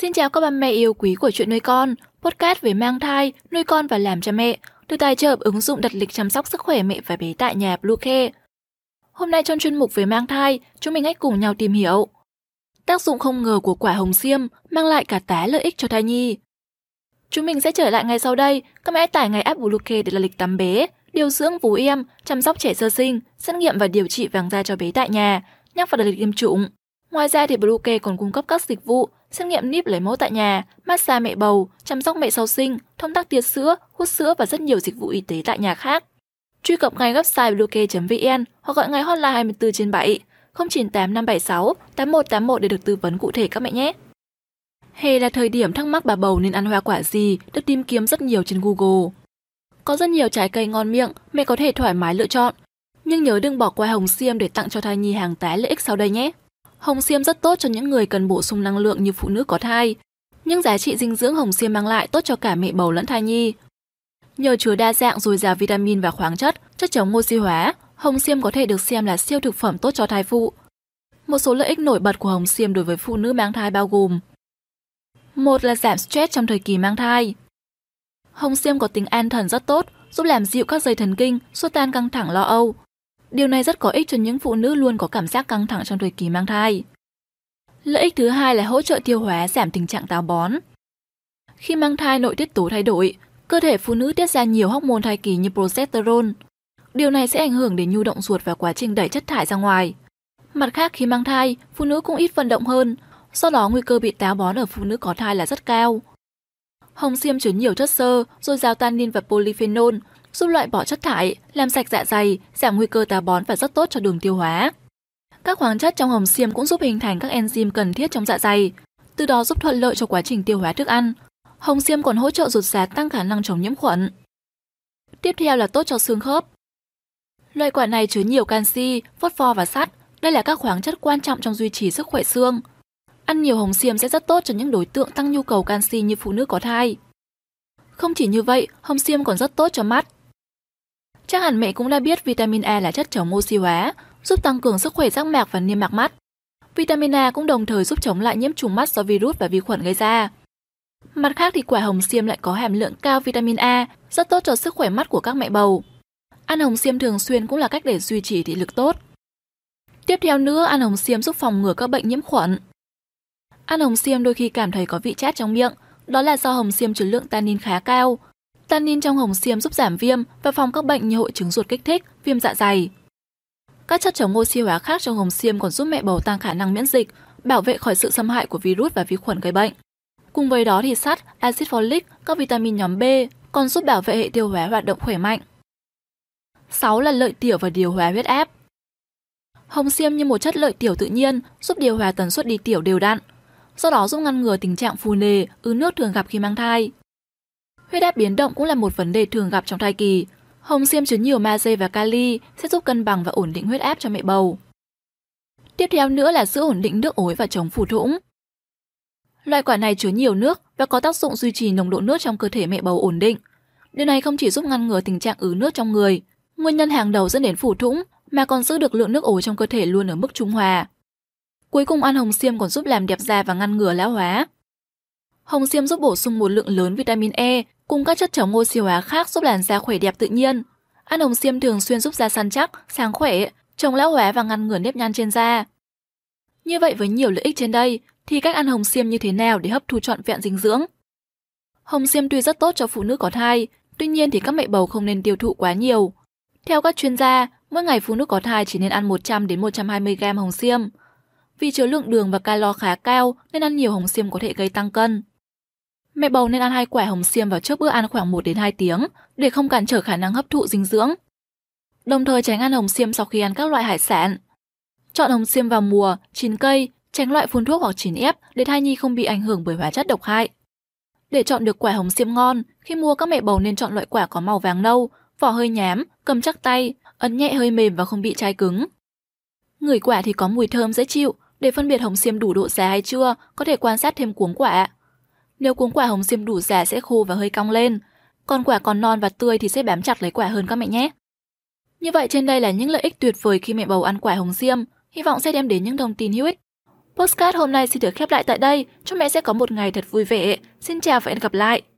Xin chào các bà mẹ yêu quý của chuyện nuôi con, podcast về mang thai, nuôi con và làm cha mẹ, được tài trợ ứng dụng đặt lịch chăm sóc sức khỏe mẹ và bé tại nhà Bluecare. Hôm nay trong chuyên mục về mang thai, chúng mình hãy cùng nhau tìm hiểu tác dụng không ngờ của quả hồng xiêm mang lại cả tá lợi ích cho thai nhi. Chúng mình sẽ trở lại ngay sau đây, các mẹ tải ngay app Bluecare để là lịch tắm bé, điều dưỡng vú em, chăm sóc trẻ sơ sinh, xét nghiệm và điều trị vàng da cho bé tại nhà, nhắc vào đặt lịch tiêm chủng. Ngoài ra thì Bluecare còn cung cấp các dịch vụ xét nghiệm níp lấy mẫu tại nhà, massage mẹ bầu, chăm sóc mẹ sau sinh, thông tắc tiết sữa, hút sữa và rất nhiều dịch vụ y tế tại nhà khác. Truy cập ngay website bluecare.vn hoặc gọi ngay hotline 24 trên 7 098 576 8181 để được tư vấn cụ thể các mẹ nhé. Hè là thời điểm thắc mắc bà bầu nên ăn hoa quả gì được tìm kiếm rất nhiều trên Google. Có rất nhiều trái cây ngon miệng, mẹ có thể thoải mái lựa chọn. Nhưng nhớ đừng bỏ qua hồng xiêm để tặng cho thai nhi hàng tá lợi ích sau đây nhé. Hồng xiêm rất tốt cho những người cần bổ sung năng lượng như phụ nữ có thai. Những giá trị dinh dưỡng hồng xiêm mang lại tốt cho cả mẹ bầu lẫn thai nhi. Nhờ chứa đa dạng dồi dào vitamin và khoáng chất, chất chống oxy hóa, hồng xiêm có thể được xem là siêu thực phẩm tốt cho thai phụ. Một số lợi ích nổi bật của hồng xiêm đối với phụ nữ mang thai bao gồm một là giảm stress trong thời kỳ mang thai. Hồng xiêm có tính an thần rất tốt, giúp làm dịu các dây thần kinh, xua tan căng thẳng lo âu, Điều này rất có ích cho những phụ nữ luôn có cảm giác căng thẳng trong thời kỳ mang thai. Lợi ích thứ hai là hỗ trợ tiêu hóa, giảm tình trạng táo bón. Khi mang thai nội tiết tố thay đổi, cơ thể phụ nữ tiết ra nhiều hormone thai kỳ như progesterone. Điều này sẽ ảnh hưởng đến nhu động ruột và quá trình đẩy chất thải ra ngoài. Mặt khác khi mang thai, phụ nữ cũng ít vận động hơn, do đó nguy cơ bị táo bón ở phụ nữ có thai là rất cao. Hồng xiêm chứa nhiều chất xơ, dồi dào tannin và polyphenol, giúp loại bỏ chất thải, làm sạch dạ dày, giảm nguy cơ táo bón và rất tốt cho đường tiêu hóa. Các khoáng chất trong hồng xiêm cũng giúp hình thành các enzyme cần thiết trong dạ dày, từ đó giúp thuận lợi cho quá trình tiêu hóa thức ăn. Hồng xiêm còn hỗ trợ ruột già tăng khả năng chống nhiễm khuẩn. Tiếp theo là tốt cho xương khớp. Loại quả này chứa nhiều canxi, phosphor và sắt. Đây là các khoáng chất quan trọng trong duy trì sức khỏe xương. Ăn nhiều hồng xiêm sẽ rất tốt cho những đối tượng tăng nhu cầu canxi như phụ nữ có thai. Không chỉ như vậy, hồng xiêm còn rất tốt cho mắt. Chắc hẳn mẹ cũng đã biết vitamin A là chất chống oxy hóa, giúp tăng cường sức khỏe giác mạc và niêm mạc mắt. Vitamin A cũng đồng thời giúp chống lại nhiễm trùng mắt do virus và vi khuẩn gây ra. Mặt khác thì quả hồng xiêm lại có hàm lượng cao vitamin A, rất tốt cho sức khỏe mắt của các mẹ bầu. Ăn hồng xiêm thường xuyên cũng là cách để duy trì thị lực tốt. Tiếp theo nữa, ăn hồng xiêm giúp phòng ngừa các bệnh nhiễm khuẩn. Ăn hồng xiêm đôi khi cảm thấy có vị chát trong miệng, đó là do hồng xiêm chứa lượng tannin khá cao, Tannin trong hồng xiêm giúp giảm viêm và phòng các bệnh như hội chứng ruột kích thích, viêm dạ dày. Các chất chống oxy hóa khác trong hồng xiêm còn giúp mẹ bầu tăng khả năng miễn dịch, bảo vệ khỏi sự xâm hại của virus và vi khuẩn gây bệnh. Cùng với đó thì sắt, axit folic, các vitamin nhóm B còn giúp bảo vệ hệ tiêu hóa hoạt động khỏe mạnh. 6 là lợi tiểu và điều hòa huyết áp. Hồng xiêm như một chất lợi tiểu tự nhiên, giúp điều hòa tần suất đi tiểu đều đặn, do đó giúp ngăn ngừa tình trạng phù nề, ứ nước thường gặp khi mang thai. Huyết áp biến động cũng là một vấn đề thường gặp trong thai kỳ. Hồng xiêm chứa nhiều magie và kali sẽ giúp cân bằng và ổn định huyết áp cho mẹ bầu. Tiếp theo nữa là giữ ổn định nước ối và chống phù thủng. Loại quả này chứa nhiều nước và có tác dụng duy trì nồng độ nước trong cơ thể mẹ bầu ổn định. Điều này không chỉ giúp ngăn ngừa tình trạng ứ nước trong người, nguyên nhân hàng đầu dẫn đến phủ thủng, mà còn giữ được lượng nước ối trong cơ thể luôn ở mức trung hòa. Cuối cùng ăn hồng xiêm còn giúp làm đẹp da và ngăn ngừa lão hóa. Hồng xiêm giúp bổ sung một lượng lớn vitamin E cùng các chất chống oxy hóa khác giúp làn da khỏe đẹp tự nhiên. Ăn hồng xiêm thường xuyên giúp da săn chắc, sáng khỏe, chống lão hóa và ngăn ngừa nếp nhăn trên da. Như vậy với nhiều lợi ích trên đây, thì cách ăn hồng xiêm như thế nào để hấp thu trọn vẹn dinh dưỡng? Hồng xiêm tuy rất tốt cho phụ nữ có thai, tuy nhiên thì các mẹ bầu không nên tiêu thụ quá nhiều. Theo các chuyên gia, mỗi ngày phụ nữ có thai chỉ nên ăn 100 đến 120 g hồng xiêm. Vì chứa lượng đường và calo khá cao nên ăn nhiều hồng xiêm có thể gây tăng cân. Mẹ bầu nên ăn hai quả hồng xiêm vào trước bữa ăn khoảng 1 đến 2 tiếng để không cản trở khả năng hấp thụ dinh dưỡng. Đồng thời tránh ăn hồng xiêm sau khi ăn các loại hải sản. Chọn hồng xiêm vào mùa, chín cây, tránh loại phun thuốc hoặc chín ép để thai nhi không bị ảnh hưởng bởi hóa chất độc hại. Để chọn được quả hồng xiêm ngon, khi mua các mẹ bầu nên chọn loại quả có màu vàng nâu, vỏ hơi nhám, cầm chắc tay, ấn nhẹ hơi mềm và không bị chai cứng. Ngửi quả thì có mùi thơm dễ chịu, để phân biệt hồng xiêm đủ độ già hay chưa, có thể quan sát thêm cuống quả. Nếu cuống quả hồng xiêm đủ già sẽ khô và hơi cong lên, còn quả còn non và tươi thì sẽ bám chặt lấy quả hơn các mẹ nhé. Như vậy trên đây là những lợi ích tuyệt vời khi mẹ bầu ăn quả hồng xiêm, hy vọng sẽ đem đến những thông tin hữu ích. Postcard hôm nay xin được khép lại tại đây. Chúc mẹ sẽ có một ngày thật vui vẻ. Xin chào và hẹn gặp lại.